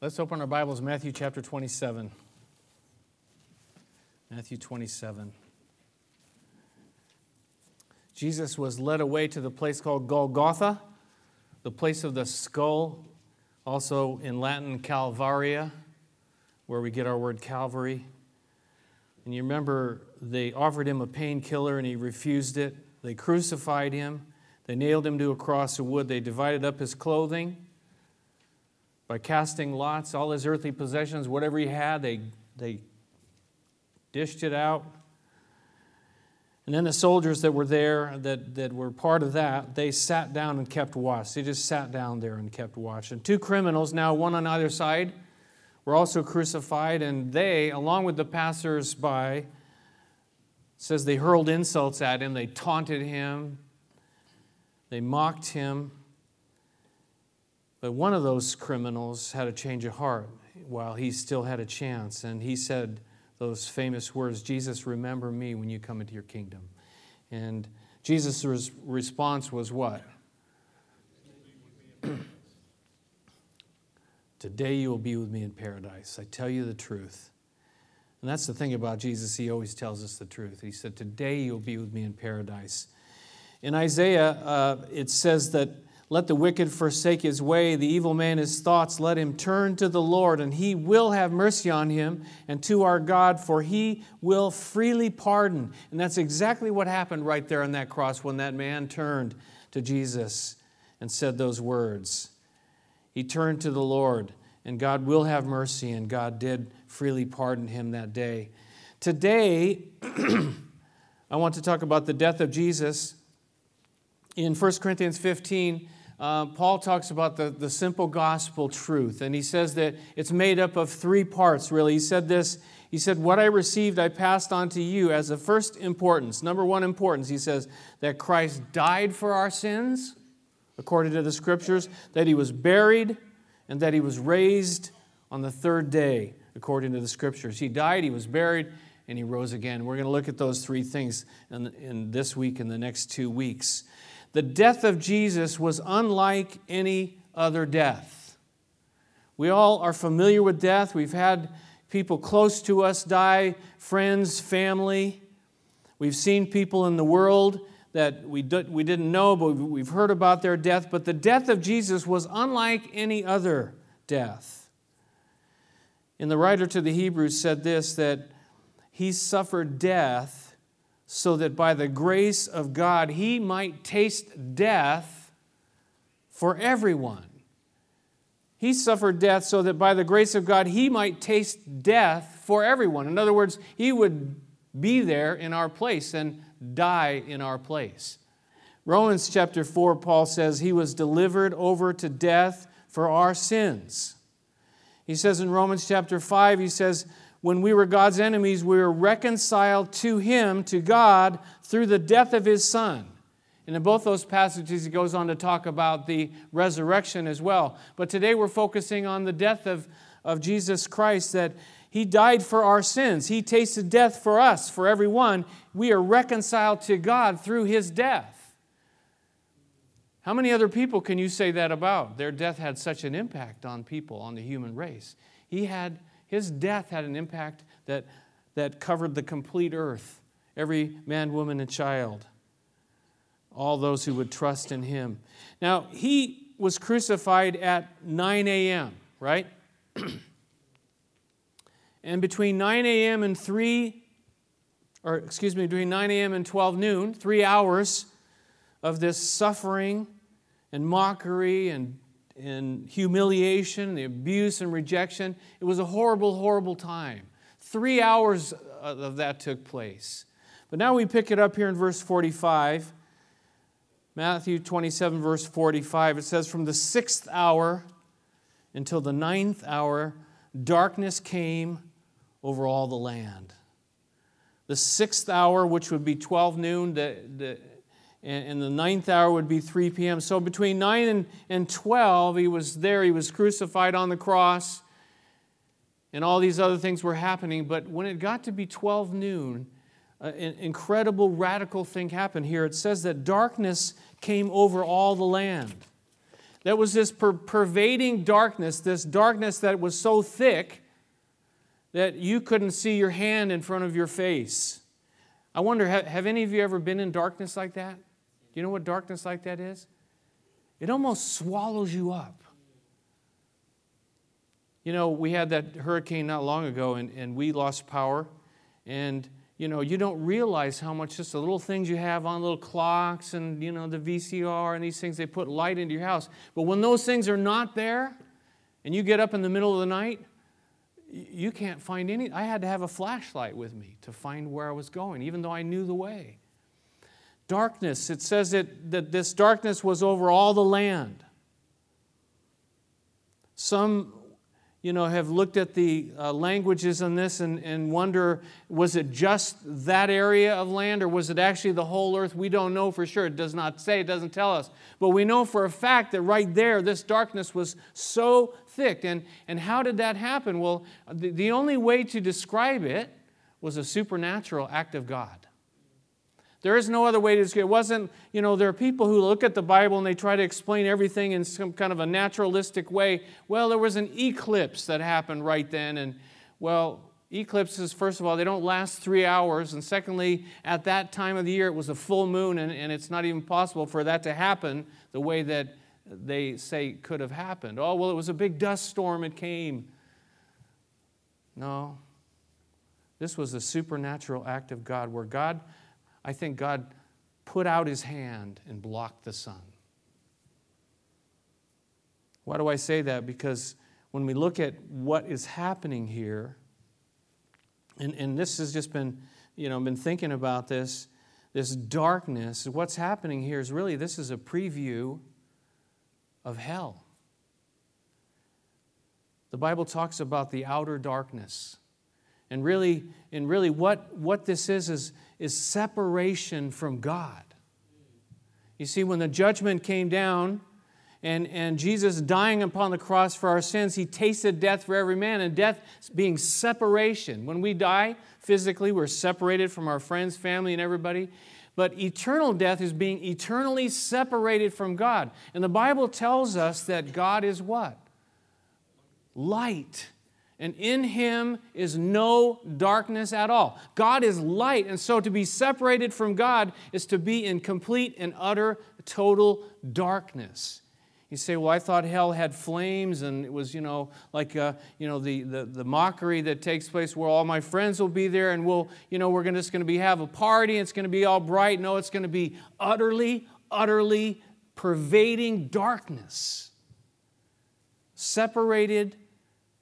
Let's open our Bibles, Matthew chapter 27. Matthew 27. Jesus was led away to the place called Golgotha, the place of the skull, also in Latin, Calvaria, where we get our word Calvary. And you remember they offered him a painkiller and he refused it. They crucified him. They nailed him to a cross of wood. They divided up his clothing by casting lots, all his earthly possessions, whatever he had, they, they dished it out. And then the soldiers that were there, that, that were part of that, they sat down and kept watch. They just sat down there and kept watch. And two criminals, now one on either side, were also crucified, and they, along with the passers by, says they hurled insults at him, they taunted him, they mocked him. But one of those criminals had a change of heart while he still had a chance. And he said those famous words Jesus, remember me when you come into your kingdom. And Jesus' response was what? Today you will be with me in paradise. I tell you the truth. And that's the thing about Jesus, he always tells us the truth. He said, Today you'll be with me in paradise. In Isaiah, uh, it says that let the wicked forsake his way, the evil man his thoughts. Let him turn to the Lord, and he will have mercy on him, and to our God, for he will freely pardon. And that's exactly what happened right there on that cross when that man turned to Jesus and said those words. He turned to the Lord, and God will have mercy, and God did freely pardon him that day. Today, I want to talk about the death of Jesus. In 1 Corinthians 15, uh, Paul talks about the, the simple gospel truth, and he says that it's made up of three parts, really. He said this He said, What I received, I passed on to you as of first importance. Number one importance, he says, that Christ died for our sins, according to the scriptures, that he was buried, and that he was raised on the third day, according to the scriptures. He died, he was buried, and he rose again. We're going to look at those three things in, in this week and the next two weeks. The death of Jesus was unlike any other death. We all are familiar with death. We've had people close to us die, friends, family. We've seen people in the world that we, we didn't know, but we've heard about their death. But the death of Jesus was unlike any other death. And the writer to the Hebrews said this that he suffered death so that by the grace of God he might taste death for everyone. He suffered death so that by the grace of God he might taste death for everyone. In other words, he would be there in our place and die in our place. Romans chapter 4, Paul says he was delivered over to death for our sins. He says in Romans chapter 5, he says, when we were God's enemies, we were reconciled to Him, to God, through the death of His Son. And in both those passages, he goes on to talk about the resurrection as well. But today we're focusing on the death of, of Jesus Christ, that He died for our sins. He tasted death for us, for everyone. We are reconciled to God through His death. How many other people can you say that about? Their death had such an impact on people, on the human race. He had his death had an impact that, that covered the complete earth, every man, woman, and child, all those who would trust in him. Now, he was crucified at 9 a.m., right? and between 9 a.m. and 3, or excuse me, between 9 a.m. and 12 noon, three hours of this suffering and mockery and and humiliation, the abuse and rejection. It was a horrible, horrible time. Three hours of that took place. But now we pick it up here in verse 45. Matthew 27, verse 45. It says, From the sixth hour until the ninth hour, darkness came over all the land. The sixth hour, which would be 12 noon, the, the and, the ninth hour would be 3 p.m. So between 9 and, and 12, he was there. He was crucified on the cross, and all these other things were happening. But when it got to be 12 noon, an incredible, radical thing happened here. It says that darkness came over all the land. There was this per- pervading darkness, this darkness that was so thick that you couldn't see your hand in front of your face. I wonder, have, have any of you ever been in darkness like that? Do you know what darkness like that is? It almost swallows you up. You know, we had that hurricane not long ago and, and we lost power. And, you know, you don't realize how much just the little things you have on little clocks and, you know, the VCR and these things, they put light into your house. But when those things are not there and you get up in the middle of the night, you can't find any. I had to have a flashlight with me to find where I was going, even though I knew the way. Darkness, it says that, that this darkness was over all the land. Some you know, have looked at the uh, languages on this and, and wonder was it just that area of land or was it actually the whole earth? We don't know for sure. It does not say, it doesn't tell us. But we know for a fact that right there, this darkness was so thick. And, and how did that happen? Well, the, the only way to describe it was a supernatural act of God. There is no other way to it. wasn't, you know, there are people who look at the Bible and they try to explain everything in some kind of a naturalistic way. Well, there was an eclipse that happened right then. And, well, eclipses, first of all, they don't last three hours. And secondly, at that time of the year, it was a full moon, and, and it's not even possible for that to happen the way that they say could have happened. Oh, well, it was a big dust storm, it came. No. This was a supernatural act of God where God I think God put out his hand and blocked the sun. Why do I say that? Because when we look at what is happening here, and, and this has just been, you know, been thinking about this, this darkness, what's happening here is really this is a preview of hell. The Bible talks about the outer darkness. And really, and really what, what this is, is is separation from God. You see, when the judgment came down and, and Jesus dying upon the cross for our sins, he tasted death for every man, and death being separation. When we die physically, we're separated from our friends, family, and everybody. But eternal death is being eternally separated from God. And the Bible tells us that God is what? Light and in him is no darkness at all. God is light, and so to be separated from God is to be in complete and utter, total darkness. You say, well, I thought hell had flames, and it was, you know, like, uh, you know, the, the, the mockery that takes place where all my friends will be there, and we'll, you know, we're gonna, just going to be have a party, it's going to be all bright. No, it's going to be utterly, utterly pervading darkness, separated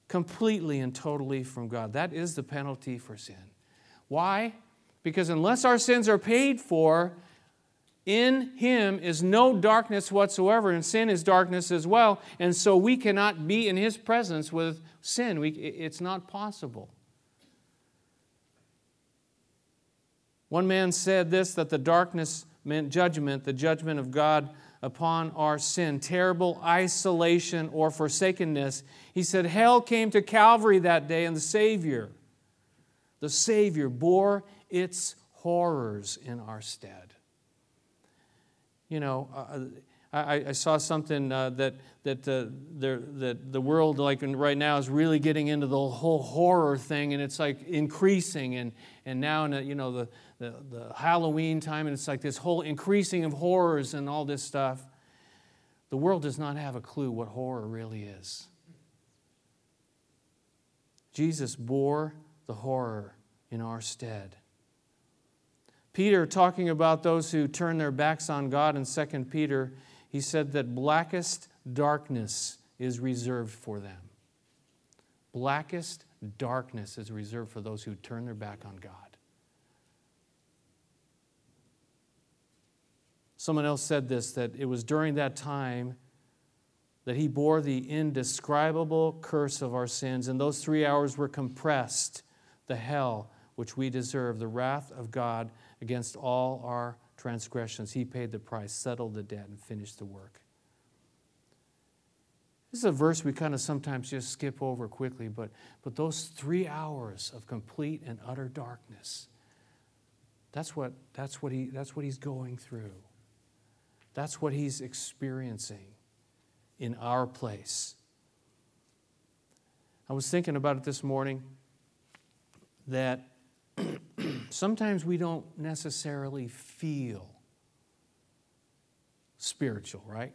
completely and totally from God. That is the penalty for sin. Why? Because unless our sins are paid for, in Him is no darkness whatsoever, and sin is darkness as well. And so we cannot be in His presence with sin. We, it's not possible. One man said this that the darkness meant judgment, the judgment of God upon our sin, terrible isolation or forsakenness. He said, Hell came to Calvary that day, and the Savior, the Savior, bore its horrors in our stead. You know, uh, I, I, saw something uh, that, that, uh, the, that the world, like right now, is really getting into the whole horror thing, and it's like increasing. And, and now, in a, you know, the, the, the Halloween time, and it's like this whole increasing of horrors and all this stuff. The world does not have a clue what horror really is. Jesus bore the horror in our stead. Peter, talking about those who turn their backs on God in 2 Peter, he said that blackest darkness is reserved for them. Blackest darkness is reserved for those who turn their back on God. Someone else said this that it was during that time that he bore the indescribable curse of our sins, and those three hours were compressed, the hell which we deserve, the wrath of God against all our transgressions. He paid the price, settled the debt, and finished the work. This is a verse we kind of sometimes just skip over quickly, but, but those three hours of complete and utter darkness, that's what, that's, what he, that's what he's going through. That's what he's experiencing. in our place. I was thinking about it this morning that sometimes we don't necessarily feel spiritual, right?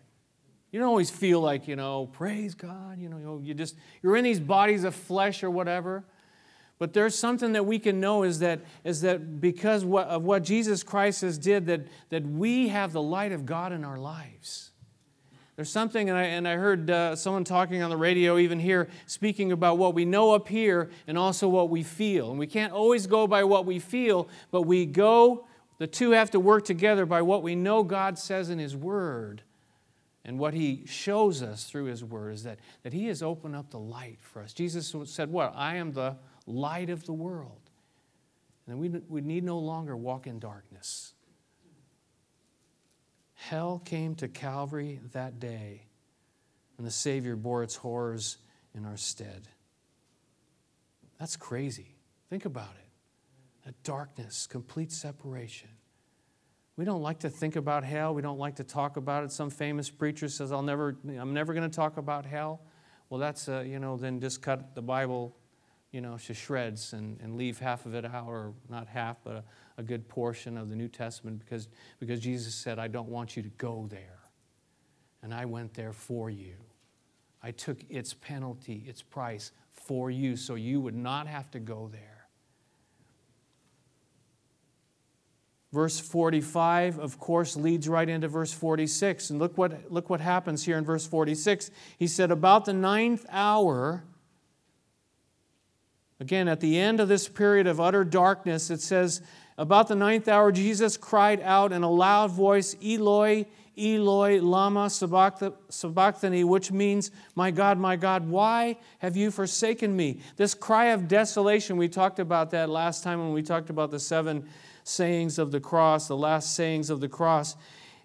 You don't always feel like, you know, praise God, you know, you just, you're in these bodies of flesh or whatever. But there's something that we can know is that, is that because of what Jesus Christ has did, that, that we have the light of God in our lives. There's something, and I, and I heard uh, someone talking on the radio, even here, speaking about what we know up here and also what we feel. And we can't always go by what we feel, but we go, the two have to work together by what we know God says in His Word. And what He shows us through His Word is that, that He has opened up the light for us. Jesus said, What? I am the light of the world. And we, we need no longer walk in darkness. Hell came to Calvary that day, and the Savior bore its horrors in our stead. That's crazy. Think about it. That darkness, complete separation. We don't like to think about hell. We don't like to talk about it. Some famous preacher says, "I'll never, I'm never going to talk about hell." Well, that's uh, you know, then just cut the Bible, you know, to shreds and, and leave half of it out, or not half, but a, a good portion of the New Testament because, because Jesus said, I don't want you to go there. And I went there for you. I took its penalty, its price for you, so you would not have to go there. Verse 45, of course, leads right into verse 46. And look what, look what happens here in verse 46. He said, About the ninth hour, again, at the end of this period of utter darkness, it says, about the ninth hour, Jesus cried out in a loud voice, Eloi, Eloi, Lama Sabachthani, which means, My God, my God, why have you forsaken me? This cry of desolation, we talked about that last time when we talked about the seven sayings of the cross, the last sayings of the cross.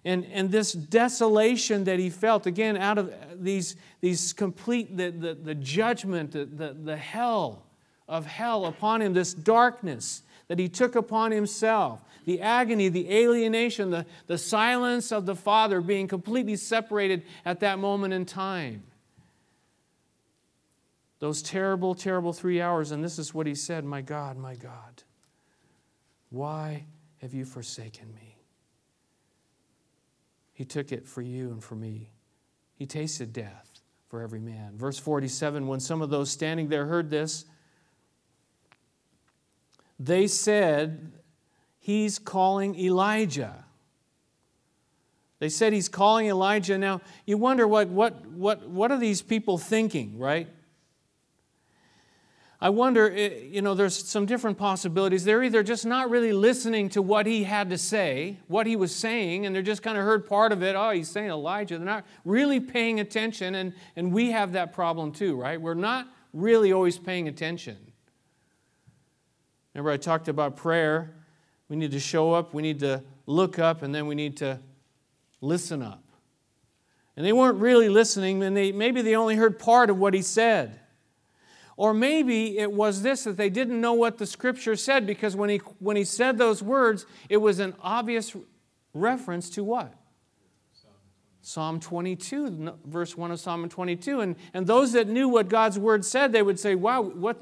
And, and this desolation that he felt, again, out of these, these complete, the, the, the judgment, the, the, the hell of hell upon him, this darkness that he took upon himself the agony, the alienation, the, the silence of the Father being completely separated at that moment in time. Those terrible, terrible three hours, and this is what he said My God, my God, why have you forsaken me? He took it for you and for me. He tasted death for every man. Verse 47 When some of those standing there heard this, they said, He's calling Elijah. They said he's calling Elijah. Now, you wonder what, what, what, what are these people thinking, right? I wonder, eh, you know, there's some different possibilities. They're either just not really listening to what he had to say, what he was saying, and they're just kind of heard part of it. Oh, he's saying Elijah. They're not really paying attention, and, and we have that problem too, right? We're not really always paying attention. Remember, I talked about prayer. We need to show up, we need to look up, and then we need to listen up. And they weren't really listening, and they, maybe they only heard part of what he said. Or maybe it was this that they didn't know what the scripture said because when he, when he said those words, it was an obvious reference to what? Psalm 22, verse 1 of Psalm 22. And, and those that knew what God's word said, they would say, Wow, what,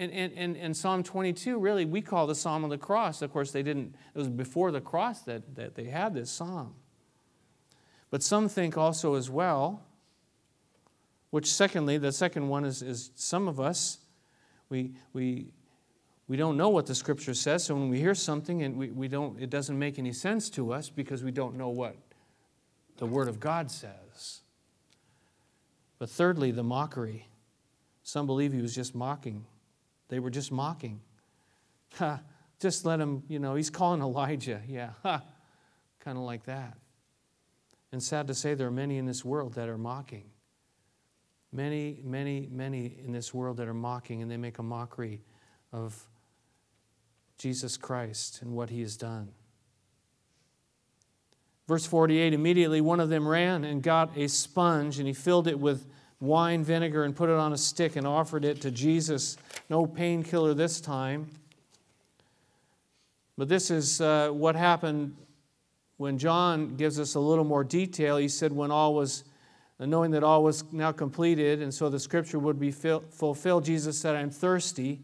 and, and, and, and Psalm 22, really, we call the Psalm of the Cross. Of course, they didn't, it was before the cross that, that they had this psalm. But some think also as well, which secondly, the second one is, is some of us, we, we, we don't know what the scripture says, so when we hear something and we, we don't, it doesn't make any sense to us because we don't know what the Word of God says. But thirdly, the mockery. Some believe he was just mocking they were just mocking. Ha, just let him, you know, he's calling Elijah. Yeah, ha, kind of like that. And sad to say, there are many in this world that are mocking. Many, many, many in this world that are mocking, and they make a mockery of Jesus Christ and what he has done. Verse 48 immediately one of them ran and got a sponge, and he filled it with wine vinegar and put it on a stick and offered it to Jesus. No painkiller this time. But this is uh, what happened when John gives us a little more detail. He said, when all was knowing that all was now completed, and so the scripture would be fulfilled, Jesus said, I'm thirsty.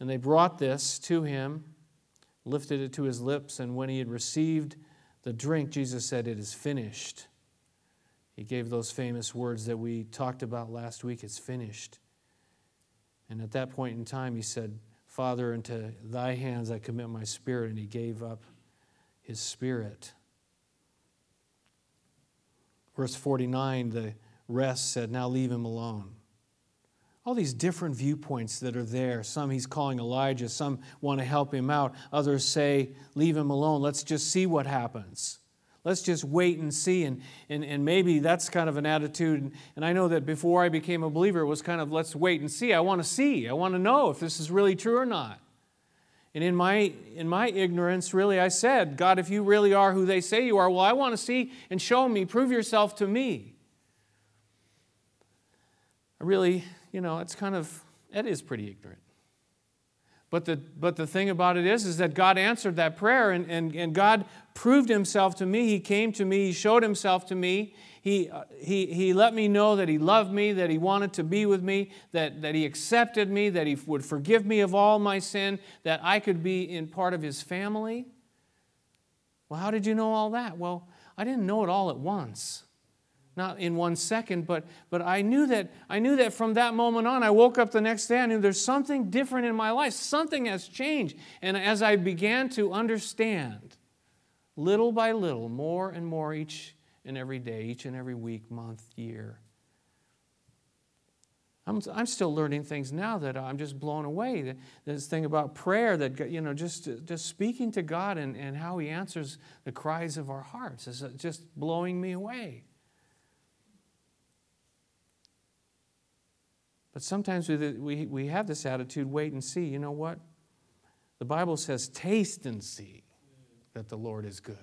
And they brought this to him, lifted it to his lips, and when he had received the drink, Jesus said, It is finished. He gave those famous words that we talked about last week it's finished. And at that point in time, he said, Father, into thy hands I commit my spirit. And he gave up his spirit. Verse 49, the rest said, Now leave him alone. All these different viewpoints that are there. Some he's calling Elijah, some want to help him out. Others say, Leave him alone. Let's just see what happens. Let's just wait and see. And, and, and maybe that's kind of an attitude. And I know that before I became a believer, it was kind of let's wait and see. I want to see. I want to know if this is really true or not. And in my, in my ignorance, really, I said, God, if you really are who they say you are, well, I want to see and show me, prove yourself to me. I really, you know, it's kind of, it is pretty ignorant. But the, but the thing about it is, is that God answered that prayer and, and, and God proved himself to me. He came to me, He showed himself to me. He, uh, he, he let me know that He loved me, that He wanted to be with me, that, that He accepted me, that He would forgive me of all my sin, that I could be in part of His family. Well, how did you know all that? Well, I didn't know it all at once not in one second, but, but I, knew that, I knew that from that moment on, I woke up the next day, I knew there's something different in my life. Something has changed. And as I began to understand, little by little, more and more each and every day, each and every week, month, year, I'm, I'm still learning things now that I'm just blown away. This thing about prayer, that, you know, just, just speaking to God and, and how He answers the cries of our hearts is uh, just blowing me away. But sometimes we, we we have this attitude wait and see. You know what? The Bible says, taste and see that the Lord is good.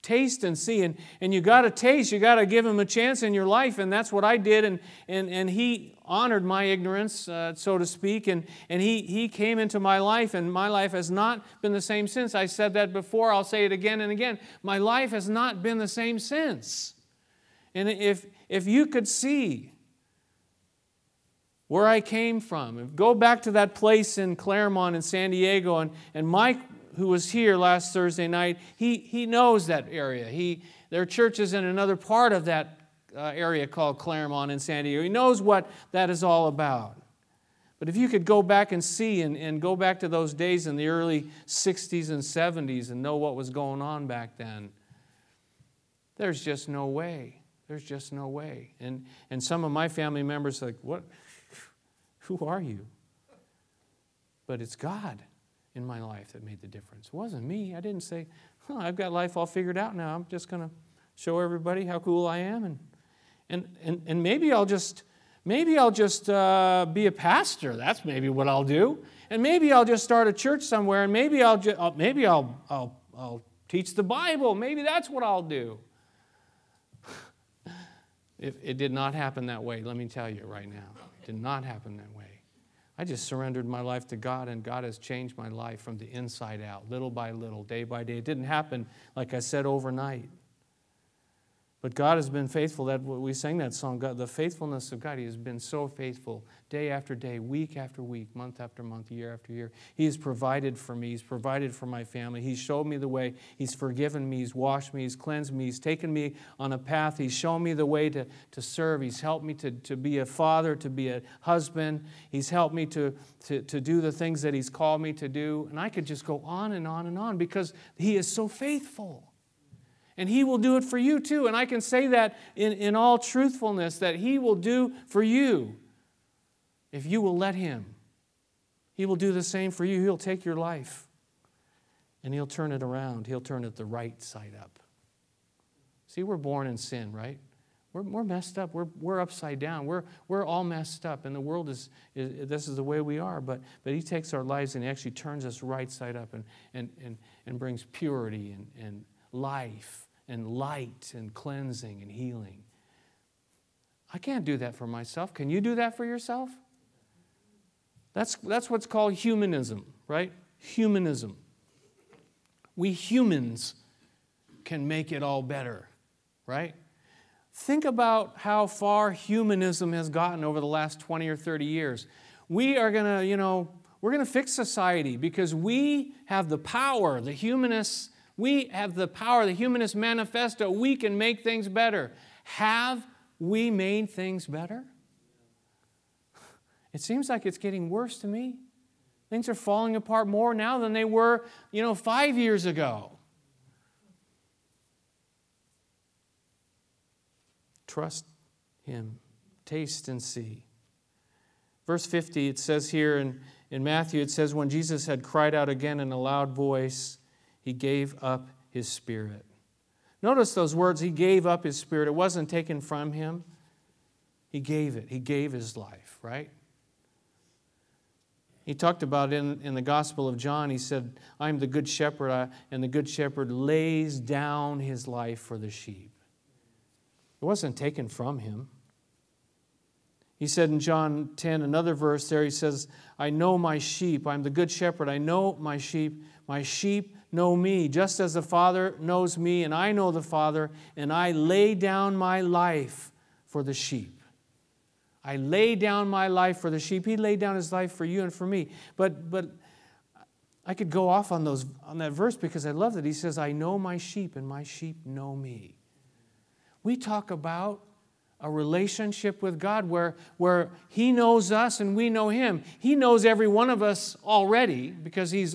Taste and see. And, and you got to taste, you got to give him a chance in your life. And that's what I did. And, and, and he honored my ignorance, uh, so to speak. And, and he, he came into my life, and my life has not been the same since. I said that before, I'll say it again and again. My life has not been the same since. And if, if you could see where I came from. Go back to that place in Clairemont in San Diego. And, and Mike, who was here last Thursday night, he, he knows that area. He, there are churches in another part of that uh, area called Clairemont in San Diego. He knows what that is all about. But if you could go back and see and, and go back to those days in the early 60s and 70s and know what was going on back then, there's just no way. There's just no way. And, and some of my family members like, what? Who are you? But it's God in my life that made the difference. It wasn't me. I didn't say, huh, I've got life all figured out now. I'm just going to show everybody how cool I am. And, and, and, and maybe I'll just, maybe I'll just uh, be a pastor. That's maybe what I'll do. And maybe I'll just start a church somewhere. And maybe I'll, just, uh, maybe I'll, I'll, I'll teach the Bible. Maybe that's what I'll do. it, it did not happen that way, let me tell you right now. It did not happen that way. I just surrendered my life to God, and God has changed my life from the inside out, little by little, day by day. It didn't happen, like I said, overnight. But God has been faithful. That we sang that song, God, the faithfulness of God. He has been so faithful day after day, week after week, month after month, year after year. He has provided for me. He's provided for my family. He's showed me the way. He's forgiven me. He's washed me. He's cleansed me. He's taken me on a path. He's shown me the way to, to serve. He's helped me to, to be a father, to be a husband. He's helped me to, to, to do the things that He's called me to do. And I could just go on and on and on because He is so faithful. And He will do it for you too. And I can say that in, in all truthfulness that He will do for you if you will let Him. He will do the same for you. He'll take your life and He'll turn it around. He'll turn it the right side up. See, we're born in sin, right? We're, we're messed up. We're, we're upside down. We're, we're all messed up. And the world is, is, this is the way we are. But, but He takes our lives and He actually turns us right side up and, and, and, and brings purity and, and life and light and cleansing and healing. I can't do that for myself. Can you do that for yourself? That's, that's what's called humanism, right? Humanism. We humans can make it all better, right? Think about how far humanism has gotten over the last 20 or 30 years. We are going to, you know, we're going to fix society because we have the power, the humanists, we have the power, the humanist manifesto. We can make things better. Have we made things better? It seems like it's getting worse to me. Things are falling apart more now than they were, you know, five years ago. Trust Him. Taste and see. Verse 50, it says here in, in Matthew, it says, When Jesus had cried out again in a loud voice, he gave up his spirit. Notice those words, he gave up his spirit. It wasn't taken from him, he gave it. He gave his life, right? He talked about in, in the Gospel of John, he said, I'm the good shepherd, and the good shepherd lays down his life for the sheep. It wasn't taken from him. He said in John 10, another verse there, he says, I know my sheep. I'm the good shepherd. I know my sheep. My sheep know me, just as the Father knows me, and I know the Father, and I lay down my life for the sheep. I lay down my life for the sheep. He laid down his life for you and for me. But, but I could go off on, those, on that verse because I love that. He says, I know my sheep, and my sheep know me. We talk about a relationship with God where, where He knows us and we know Him. He knows every one of us already because He's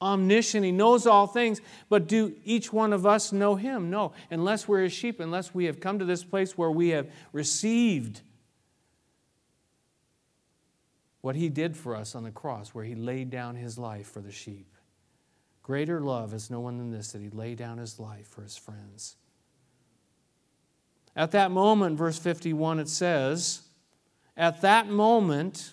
omniscient, He knows all things, but do each one of us know Him? No, unless we're His sheep, unless we have come to this place where we have received what He did for us on the cross, where He laid down His life for the sheep. Greater love is no one than this, that He laid down His life for His friends. At that moment, verse 51, it says, At that moment,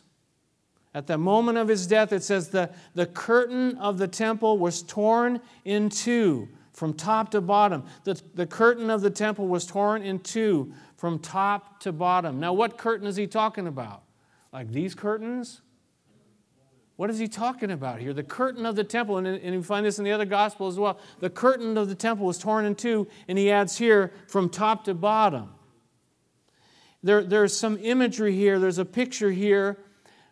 at the moment of his death, it says, the, the curtain of the temple was torn in two from top to bottom. The, the curtain of the temple was torn in two from top to bottom. Now, what curtain is he talking about? Like these curtains? What is he talking about here? The curtain of the temple, and, and you find this in the other gospel as well. The curtain of the temple was torn in two, and he adds here from top to bottom. There, there's some imagery here, there's a picture here.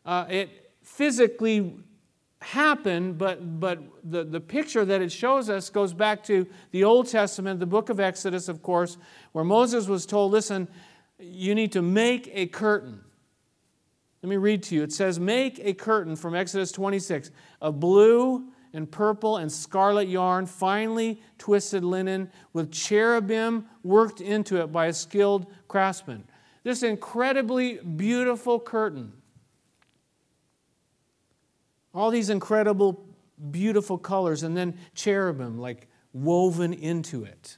Uh, it physically happened, but, but the, the picture that it shows us goes back to the Old Testament, the book of Exodus, of course, where Moses was told, listen, you need to make a curtain. Let me read to you. It says, Make a curtain from Exodus 26 of blue and purple and scarlet yarn, finely twisted linen, with cherubim worked into it by a skilled craftsman. This incredibly beautiful curtain. All these incredible, beautiful colors, and then cherubim like woven into it.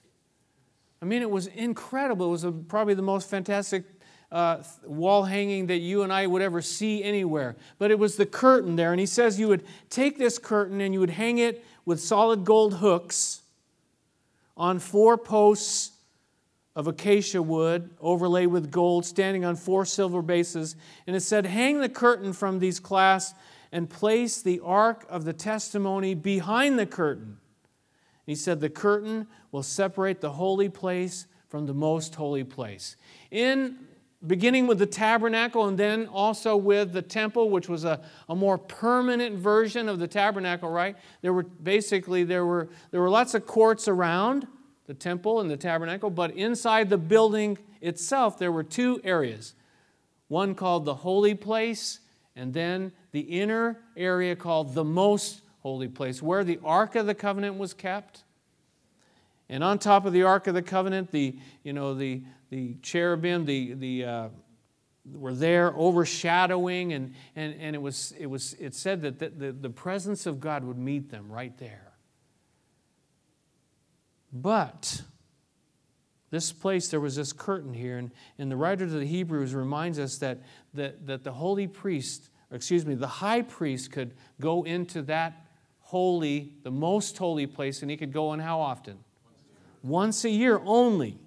I mean, it was incredible. It was a, probably the most fantastic uh, wall hanging that you and I would ever see anywhere. But it was the curtain there. And he says you would take this curtain and you would hang it with solid gold hooks on four posts of acacia wood overlaid with gold, standing on four silver bases. And it said, Hang the curtain from these clasps and place the ark of the testimony behind the curtain. He said, The curtain will separate the holy place from the most holy place. In beginning with the tabernacle and then also with the temple which was a, a more permanent version of the tabernacle right there were basically there were there were lots of courts around the temple and the tabernacle but inside the building itself there were two areas one called the holy place and then the inner area called the most holy place where the ark of the covenant was kept and on top of the ark of the covenant the you know the the cherubim, the, the, uh, were there overshadowing, and, and, and it, was, it, was, it said that the, the, the presence of God would meet them right there. But this place, there was this curtain here, and, and the writer to the Hebrews reminds us that, that, that the holy priest, excuse me, the high priest could go into that holy, the most holy place, and he could go in how often? Once a year only.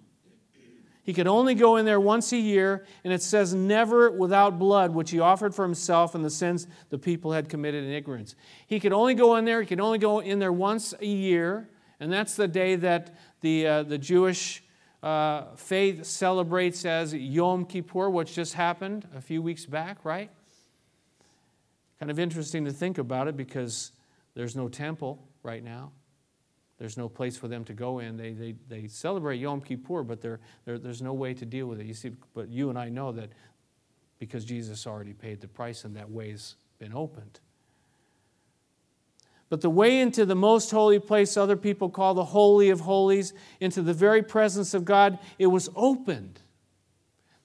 He could only go in there once a year, and it says, never without blood, which he offered for himself and the sins the people had committed in ignorance. He could only go in there, he could only go in there once a year, and that's the day that the, uh, the Jewish uh, faith celebrates as Yom Kippur, which just happened a few weeks back, right? Kind of interesting to think about it because there's no temple right now. There's no place for them to go in. They, they, they celebrate Yom Kippur, but they're, they're, there's no way to deal with it. You see, but you and I know that because Jesus already paid the price and that way's been opened. But the way into the most holy place, other people call the Holy of Holies, into the very presence of God, it was opened.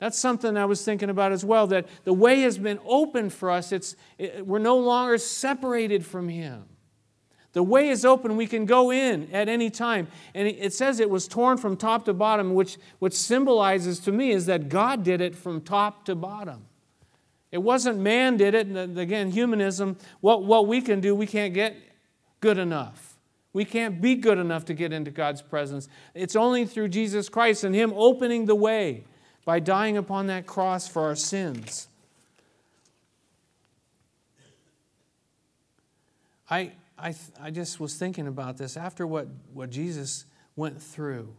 That's something I was thinking about as well, that the way has been opened for us. It's, it, we're no longer separated from Him. The way is open. We can go in at any time. And it says it was torn from top to bottom, which, which symbolizes to me is that God did it from top to bottom. It wasn't man did it. And again, humanism, what, what we can do, we can't get good enough. We can't be good enough to get into God's presence. It's only through Jesus Christ and Him opening the way by dying upon that cross for our sins. I, I, I just was thinking about this after what, what Jesus went through.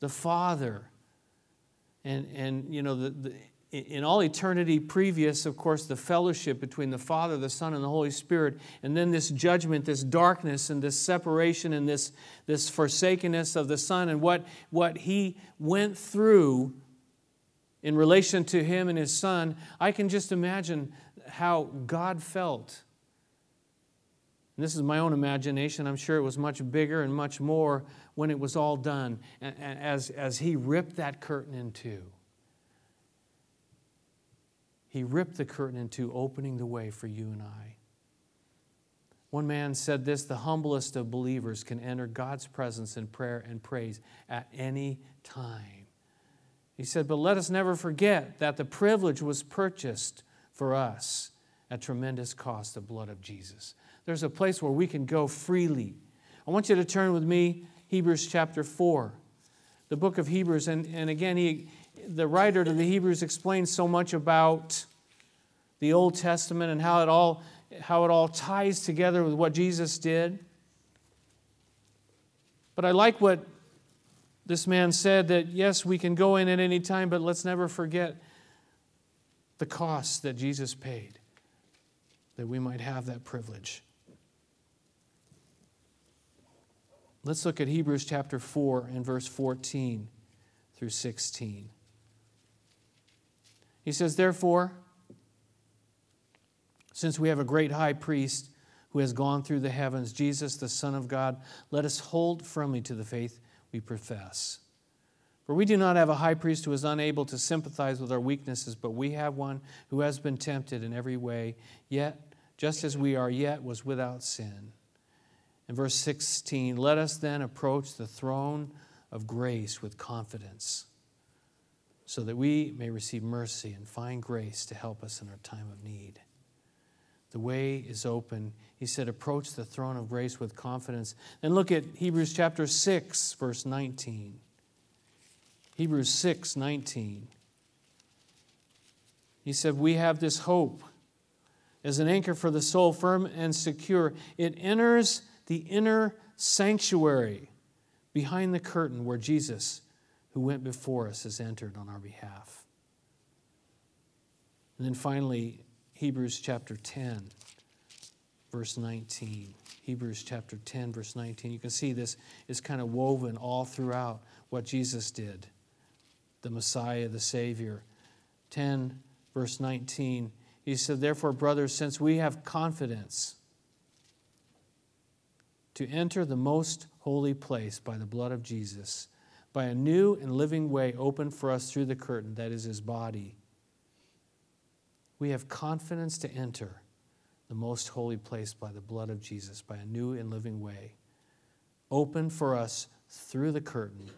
The Father, and, and you know, the, the, in all eternity previous, of course, the fellowship between the Father, the Son, and the Holy Spirit, and then this judgment, this darkness, and this separation, and this, this forsakenness of the Son, and what, what He went through in relation to Him and His Son, I can just imagine how God felt. And this is my own imagination. I'm sure it was much bigger and much more when it was all done, as, as He ripped that curtain in two he ripped the curtain in two, opening the way for you and I. One man said this the humblest of believers can enter God's presence in prayer and praise at any time. He said, But let us never forget that the privilege was purchased for us at tremendous cost, the blood of Jesus. There's a place where we can go freely. I want you to turn with me, Hebrews chapter 4, the book of Hebrews. And, and again, he, the writer to the Hebrews explains so much about the Old Testament and how it all, how it all ties together with what Jesus did. But I like what this man said that yes, we can go in at any time, but let's never forget the cost that Jesus paid that we might have that privilege. Let's look at Hebrews chapter 4 and verse 14 through 16. He says, Therefore, since we have a great high priest who has gone through the heavens, Jesus, the Son of God, let us hold firmly to the faith we profess. For we do not have a high priest who is unable to sympathize with our weaknesses, but we have one who has been tempted in every way, yet, just as we are, yet was without sin. In verse 16, let us then approach the throne of grace with confidence so that we may receive mercy and find grace to help us in our time of need. The way is open. He said, Approach the throne of grace with confidence. Then look at Hebrews chapter 6, verse 19. Hebrews 6, 19. He said, We have this hope as an anchor for the soul, firm and secure. It enters the inner sanctuary behind the curtain where Jesus who went before us has entered on our behalf. And then finally, Hebrews chapter 10, verse 19. Hebrews chapter 10, verse 19. You can see this is kind of woven all throughout what Jesus did, the Messiah, the Savior. 10, verse 19. He said, Therefore, brothers, since we have confidence to enter the most holy place by the blood of Jesus, by a new and living way opened for us through the curtain that is his body. We have confidence to enter the most holy place by the blood of Jesus, by a new and living way, open for us through the curtain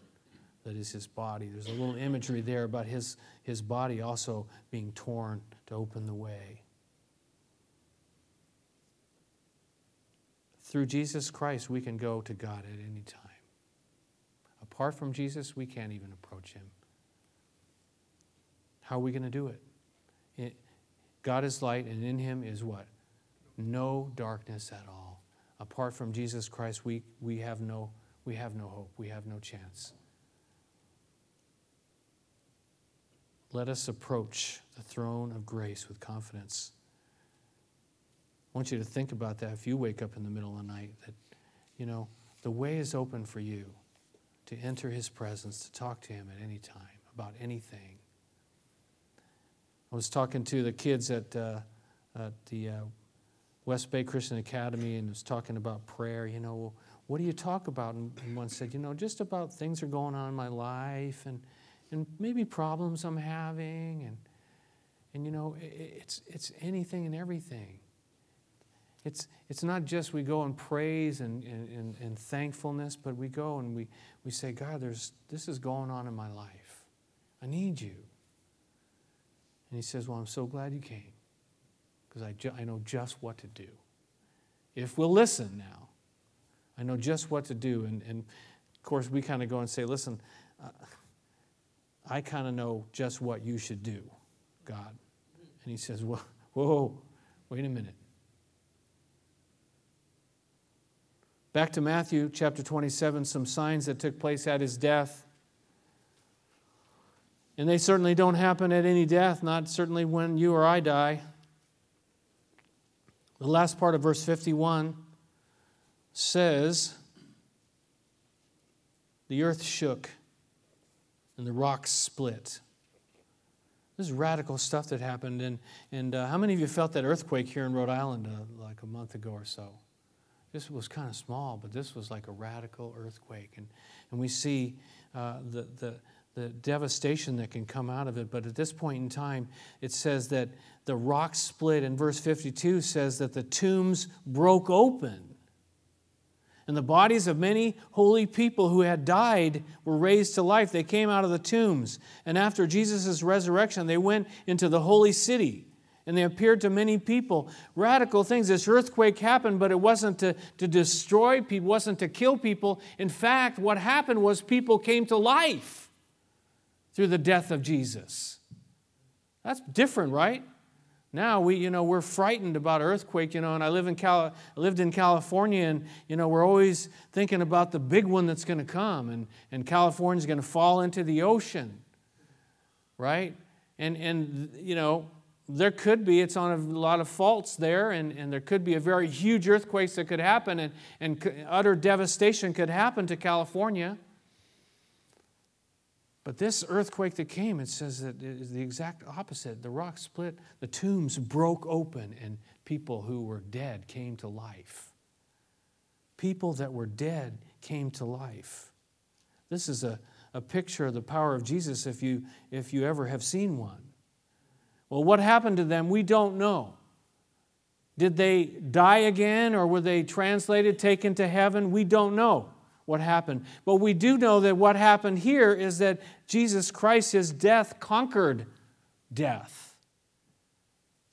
that is his body. There's a little imagery there about his, his body also being torn to open the way. Through Jesus Christ, we can go to God at any time. Apart from Jesus, we can't even approach him. How are we going to do it? it? God is light, and in him is what? No darkness at all. Apart from Jesus Christ, we, we, have, no, we have no hope. We have no chance. Let us approach the throne of grace with confidence. I want you to think about that if you wake up in the middle of the night that, you know, the way is open for you to enter his presence, to talk to him at any time about anything. I was talking to the kids at, uh, at the uh, West Bay Christian Academy and was talking about prayer. You know, what do you talk about? And one said, you know, just about things are going on in my life and, and maybe problems I'm having. And, and you know, it's, it's anything and everything. It's, it's not just we go and praise and, and, and, thankfulness, but we go and we, we say, God, there's, this is going on in my life. I need you. And he says, Well, I'm so glad you came because I, ju- I know just what to do. If we'll listen now, I know just what to do. And, and of course, we kind of go and say, Listen, uh, I kind of know just what you should do, God. And he says, Whoa, whoa wait a minute. Back to Matthew chapter 27, some signs that took place at his death. And they certainly don't happen at any death, not certainly when you or I die. The last part of verse 51 says, The earth shook and the rocks split. This is radical stuff that happened. And, and uh, how many of you felt that earthquake here in Rhode Island uh, like a month ago or so? This was kind of small, but this was like a radical earthquake. And, and we see uh, the, the, the devastation that can come out of it. But at this point in time, it says that the rock split, and verse 52 says that the tombs broke open. And the bodies of many holy people who had died were raised to life. They came out of the tombs. And after Jesus' resurrection, they went into the holy city and they appeared to many people. Radical things. This earthquake happened, but it wasn't to, to destroy people, wasn't to kill people. In fact, what happened was people came to life through the death of Jesus. That's different, right? Now we, you know, we're frightened about earthquake, you know, and I live in Cal- I lived in California, and you know, we're always thinking about the big one that's going to come, and and California's going to fall into the ocean, right? And and you know, there could be, it's on a lot of faults there, and, and there could be a very huge earthquake that could happen, and, and utter devastation could happen to California. But this earthquake that came, it says that it is the exact opposite. The rock split, the tombs broke open, and people who were dead came to life. People that were dead came to life. This is a, a picture of the power of Jesus if you, if you ever have seen one. Well, what happened to them, we don't know. Did they die again or were they translated, taken to heaven? We don't know what happened. But we do know that what happened here is that Jesus Christ, his death, conquered death.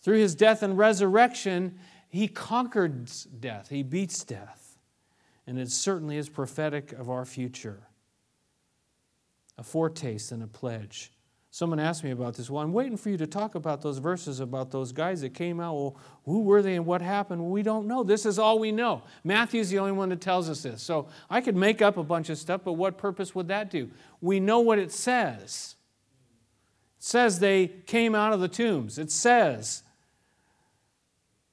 Through his death and resurrection, he conquered death, he beats death. And it certainly is prophetic of our future. A foretaste and a pledge. Someone asked me about this. Well, I'm waiting for you to talk about those verses about those guys that came out. Well, who were they and what happened? We don't know. This is all we know. Matthew's the only one that tells us this. So I could make up a bunch of stuff, but what purpose would that do? We know what it says. It says they came out of the tombs. It says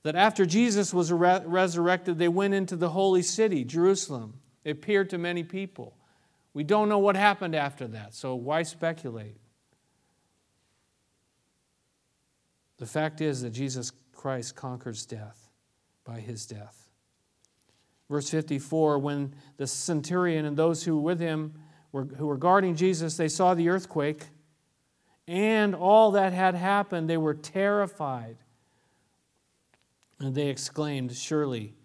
that after Jesus was resurrected, they went into the holy city, Jerusalem. It appeared to many people. We don't know what happened after that, so why speculate? The fact is that Jesus Christ conquers death by his death. Verse 54 when the centurion and those who were with him were, who were guarding Jesus, they saw the earthquake and all that had happened, they were terrified. And they exclaimed, Surely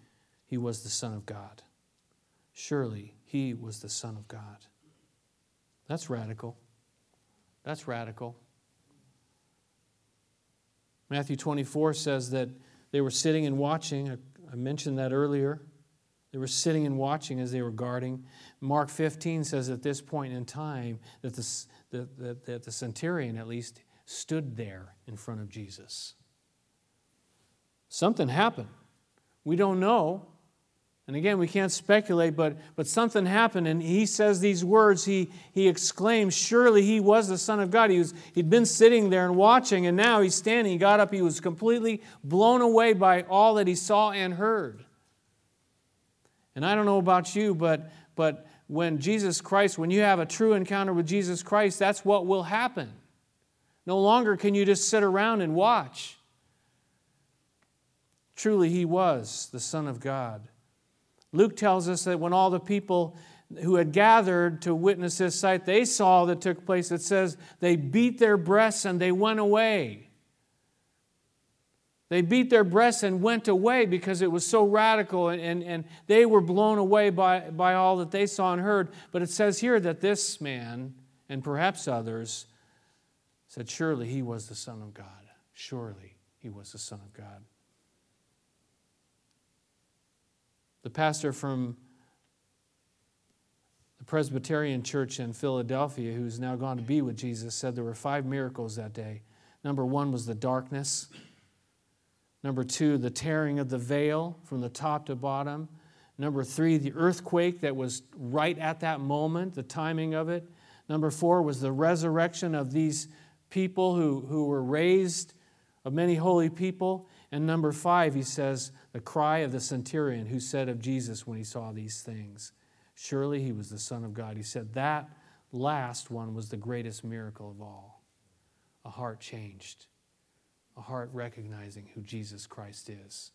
he was the Son of God. Surely he was the Son of God. That's radical. That's radical. Matthew 24 says that they were sitting and watching. I mentioned that earlier. They were sitting and watching as they were guarding. Mark 15 says at this point in time that the, that, that the centurion, at least, stood there in front of Jesus. Something happened. We don't know. And again, we can't speculate, but, but something happened, and he says these words. He, he exclaims, Surely he was the Son of God. He was, he'd been sitting there and watching, and now he's standing. He got up. He was completely blown away by all that he saw and heard. And I don't know about you, but, but when Jesus Christ, when you have a true encounter with Jesus Christ, that's what will happen. No longer can you just sit around and watch. Truly, he was the Son of God. Luke tells us that when all the people who had gathered to witness this sight, they saw that took place. It says they beat their breasts and they went away. They beat their breasts and went away because it was so radical and, and, and they were blown away by, by all that they saw and heard. But it says here that this man, and perhaps others, said, Surely he was the Son of God. Surely he was the Son of God. The pastor from the Presbyterian Church in Philadelphia, who's now gone to be with Jesus, said there were five miracles that day. Number one was the darkness. Number two, the tearing of the veil from the top to bottom. Number three, the earthquake that was right at that moment, the timing of it. Number four was the resurrection of these people who, who were raised, of many holy people. And number five, he says, the cry of the centurion who said of Jesus when he saw these things, Surely he was the Son of God. He said that last one was the greatest miracle of all. A heart changed, a heart recognizing who Jesus Christ is.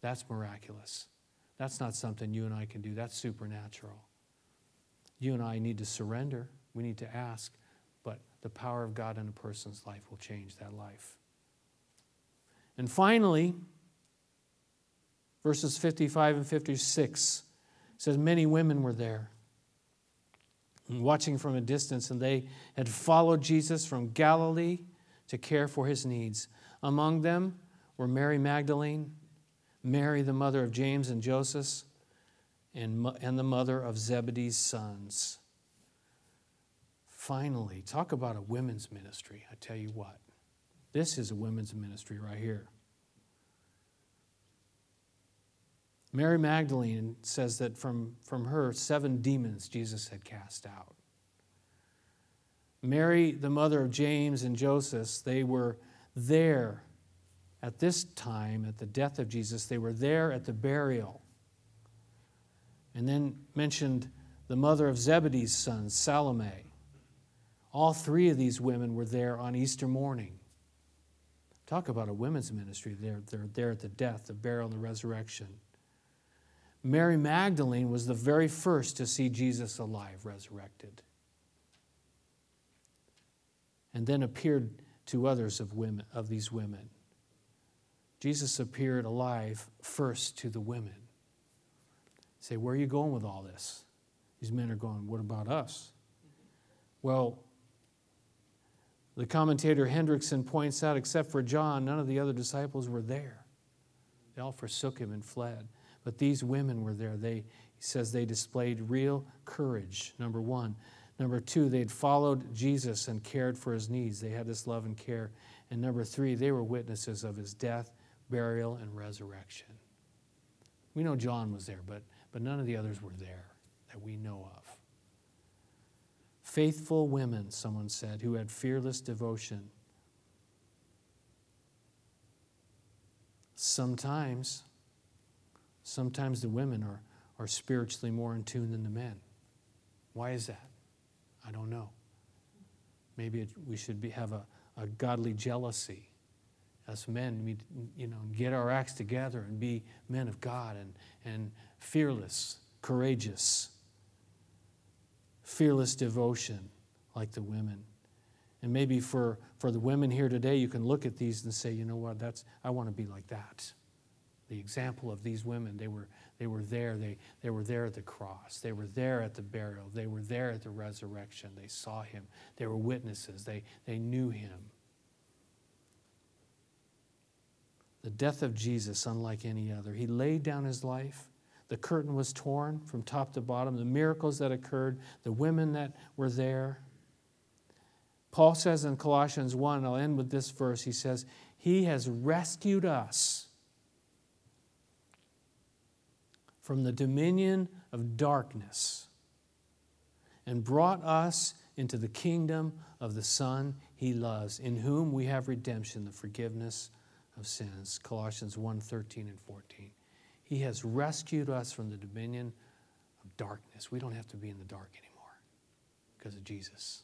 That's miraculous. That's not something you and I can do, that's supernatural. You and I need to surrender, we need to ask, but the power of God in a person's life will change that life. And finally, verses 55 and 56 says many women were there watching from a distance and they had followed jesus from galilee to care for his needs. Among them were mary magdalene mary the mother of james and joseph and, and the mother of zebedee's sons. Finally talk about a women's ministry i tell you what. This is a women's ministry right here Mary Magdalene says that from, from her, seven demons Jesus had cast out. Mary, the mother of James and Joseph, they were there at this time, at the death of Jesus. They were there at the burial. And then mentioned the mother of Zebedee's sons, Salome. All three of these women were there on Easter morning. Talk about a women's ministry. They're, they're there at the death, the burial, and the resurrection. Mary Magdalene was the very first to see Jesus alive, resurrected, and then appeared to others of, women, of these women. Jesus appeared alive first to the women. say, where are you going with all this? These men are going, what about us? Well, the commentator Hendriksen points out, except for John, none of the other disciples were there. They all forsook him and fled. But these women were there. They, he says they displayed real courage, number one. Number two, they'd followed Jesus and cared for his needs. They had this love and care. And number three, they were witnesses of his death, burial, and resurrection. We know John was there, but, but none of the others were there that we know of. Faithful women, someone said, who had fearless devotion. Sometimes Sometimes the women are, are spiritually more in tune than the men. Why is that? I don't know. Maybe it, we should be, have a, a godly jealousy as men, we, you know, get our acts together and be men of God and, and fearless, courageous, fearless devotion like the women. And maybe for, for the women here today, you can look at these and say, you know what, that's, I want to be like that the example of these women. They were, they were there. They, they were there at the cross. They were there at the burial. They were there at the resurrection. They saw him. They were witnesses. They, they knew him. The death of Jesus, unlike any other, he laid down his life. The curtain was torn from top to bottom. The miracles that occurred, the women that were there. Paul says in Colossians 1, I'll end with this verse. He says, He has rescued us from the dominion of darkness and brought us into the kingdom of the Son he loves, in whom we have redemption, the forgiveness of sins. Colossians 1 13 and 14. He has rescued us from the dominion of darkness. We don't have to be in the dark anymore because of Jesus.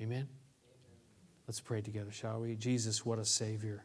Amen? Amen. Let's pray together, shall we? Jesus, what a Savior.